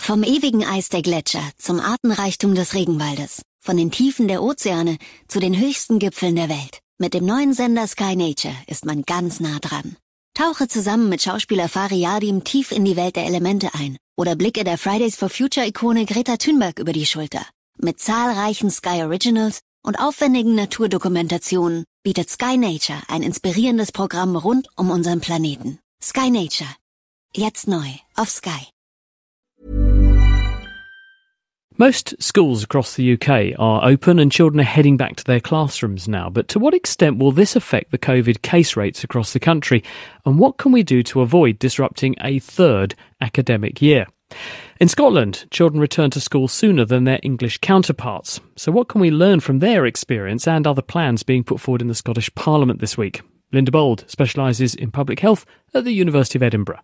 Vom ewigen Eis der Gletscher zum Artenreichtum des Regenwaldes. Von den Tiefen der Ozeane zu den höchsten Gipfeln der Welt. Mit dem neuen Sender Sky Nature ist man ganz nah dran. Tauche zusammen mit Schauspieler Fari Yadim tief in die Welt der Elemente ein oder blicke der Fridays for Future Ikone Greta Thunberg über die Schulter. Mit zahlreichen Sky Originals und aufwendigen Naturdokumentationen bietet Sky Nature ein inspirierendes Programm rund um unseren Planeten. Sky Nature. Jetzt neu auf Sky. Most schools across the UK are open and children are heading back to their classrooms now. But to what extent will this affect the COVID case rates across the country? And what can we do to avoid disrupting a third academic year? In Scotland, children return to school sooner than their English counterparts. So, what can we learn from their experience and other plans being put forward in the Scottish Parliament this week? Linda Bauld specialises in public health at the University of Edinburgh.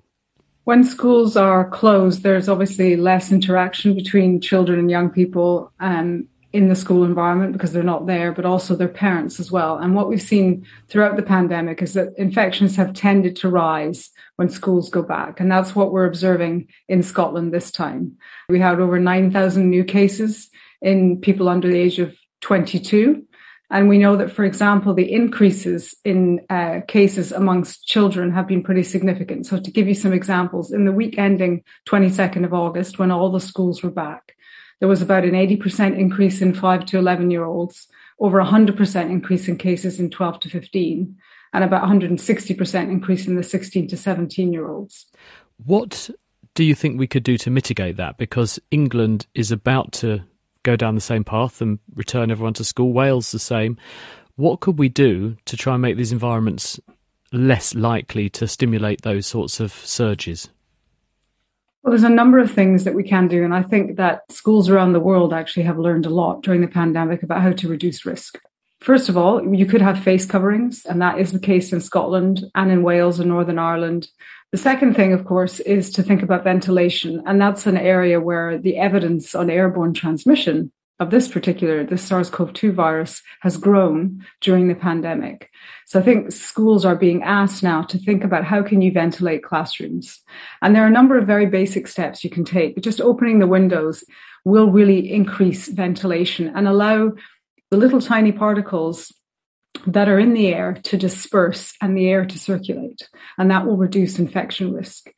When schools are closed, there's obviously less interaction between children and young people um, in the school environment because they're not there, but also their parents as well. And what we've seen throughout the pandemic is that infections have tended to rise when schools go back. And that's what we're observing in Scotland this time. We had over 9,000 new cases in people under the age of 22. And we know that, for example, the increases in uh, cases amongst children have been pretty significant. So to give you some examples, in the week ending 22nd of August, when all the schools were back, there was about an 80% increase in 5 to 11 year olds, over 100% increase in cases in 12 to 15, and about 160% increase in the 16 to 17 year olds. What do you think we could do to mitigate that? Because England is about to go down the same path and return everyone to school. Wales the same. What could we do to try and make these environments less likely to stimulate those sorts of surges? Well, there's a number of things that we can do. And I think that schools around the world actually have learned a lot during the pandemic about how to reduce risk. First of all, you could have face coverings, and that is the case in Scotland and in Wales and Northern Ireland. The second thing, of course, is to think about ventilation. And that's an area where the evidence on airborne transmission of this particular, the SARS-CoV-2 virus has grown during the pandemic. So I think schools are being asked now to think about how can you ventilate classrooms? And there are a number of very basic steps you can take. Just opening the windows will really increase ventilation and allow the little tiny particles that are in the air to disperse and the air to circulate. And that will reduce infection risk.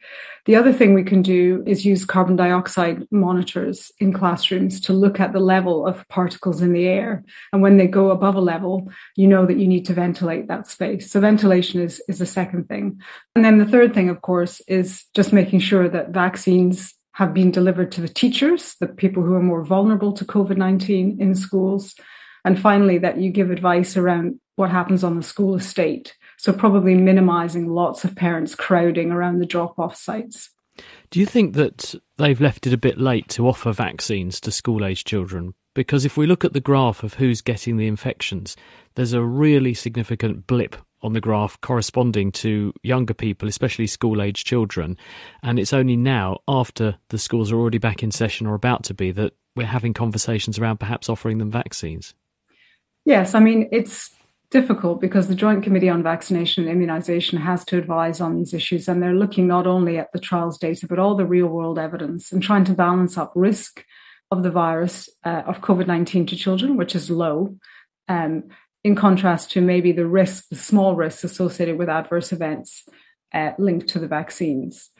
The other thing we can do is use carbon dioxide monitors in classrooms to look at the level of particles in the air. And when they go above a level, you know that you need to ventilate that space. So ventilation is, is the second thing. And then the third thing, of course, is just making sure that vaccines have been delivered to the teachers, the people who are more vulnerable to COVID 19 in schools. And finally, that you give advice around what happens on the school estate. So probably minimizing lots of parents crowding around the drop off sites. Do you think that they've left it a bit late to offer vaccines to school age children? Because if we look at the graph of who's getting the infections, there's a really significant blip on the graph corresponding to younger people, especially school age children. And it's only now, after the schools are already back in session or about to be, that we're having conversations around perhaps offering them vaccines. Yes, I mean, it's difficult because the Joint Committee on Vaccination and Immunisation has to advise on these issues, and they're looking not only at the trials data, but all the real world evidence and trying to balance up risk of the virus uh, of COVID 19 to children, which is low, um, in contrast to maybe the risk, the small risks associated with adverse events uh, linked to the vaccines.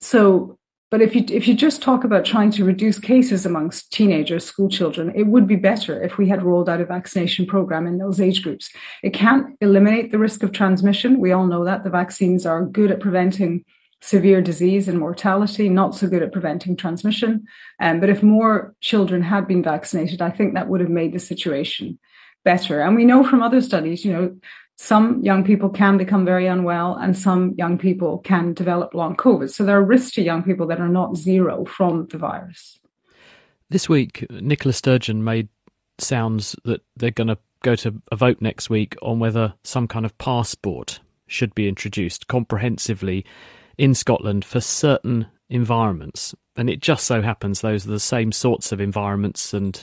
So but if you if you just talk about trying to reduce cases amongst teenagers, school children, it would be better if we had rolled out a vaccination program in those age groups. It can't eliminate the risk of transmission. We all know that the vaccines are good at preventing severe disease and mortality, not so good at preventing transmission. Um, but if more children had been vaccinated, I think that would have made the situation better. And we know from other studies, you know, some young people can become very unwell and some young people can develop long COVID. So there are risks to young people that are not zero from the virus. This week, Nicola Sturgeon made sounds that they're going to go to a vote next week on whether some kind of passport should be introduced comprehensively in Scotland for certain environments. And it just so happens those are the same sorts of environments and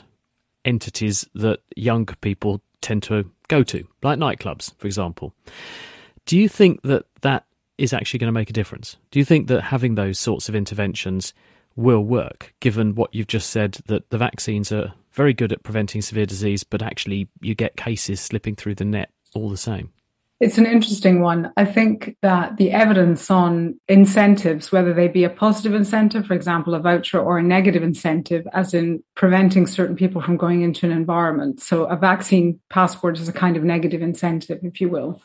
entities that young people tend to go to, like nightclubs, for example. Do you think that that is actually going to make a difference? Do you think that having those sorts of interventions will work, given what you've just said that the vaccines are very good at preventing severe disease, but actually you get cases slipping through the net all the same? It's an interesting one. I think that the evidence on incentives, whether they be a positive incentive, for example, a voucher, or a negative incentive, as in preventing certain people from going into an environment. So a vaccine passport is a kind of negative incentive, if you will.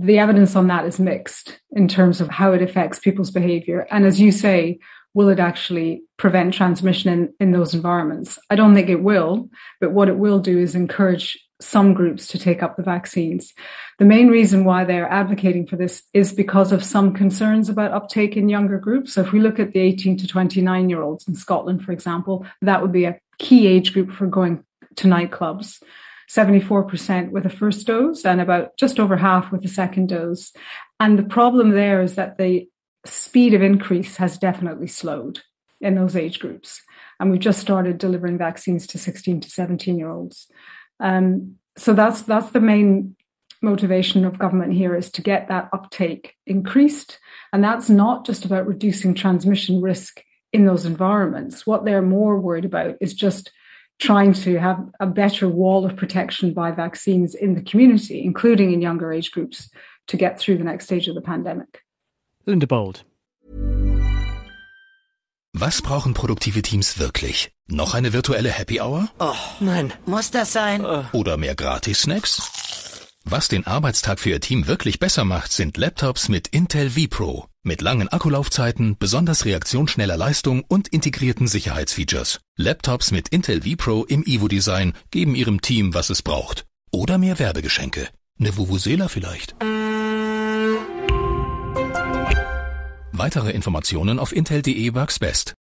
The evidence on that is mixed in terms of how it affects people's behavior. And as you say, will it actually prevent transmission in, in those environments? I don't think it will, but what it will do is encourage some groups to take up the vaccines. The main reason why they're advocating for this is because of some concerns about uptake in younger groups. So if we look at the 18 to 29 year olds in Scotland, for example, that would be a key age group for going to nightclubs. 74% with a first dose and about just over half with a second dose. And the problem there is that the speed of increase has definitely slowed in those age groups. And we've just started delivering vaccines to 16 to 17 year olds. Um, so that's that's the main motivation of government here is to get that uptake increased. And that's not just about reducing transmission risk in those environments. What they're more worried about is just trying to have a better wall of protection by vaccines in the community, including in younger age groups, to get through the next stage of the pandemic. Linda Bauld. Was brauchen produktive Teams wirklich? Noch eine virtuelle Happy Hour? Oh, nein. Muss das sein? Oder mehr Gratis-Snacks? Was den Arbeitstag für Ihr Team wirklich besser macht, sind Laptops mit Intel vPro. Mit langen Akkulaufzeiten, besonders reaktionsschneller Leistung und integrierten Sicherheitsfeatures. Laptops mit Intel vPro im Evo-Design geben Ihrem Team, was es braucht. Oder mehr Werbegeschenke. Eine Vuvuzela vielleicht. Weitere Informationen auf intel.de Works Best.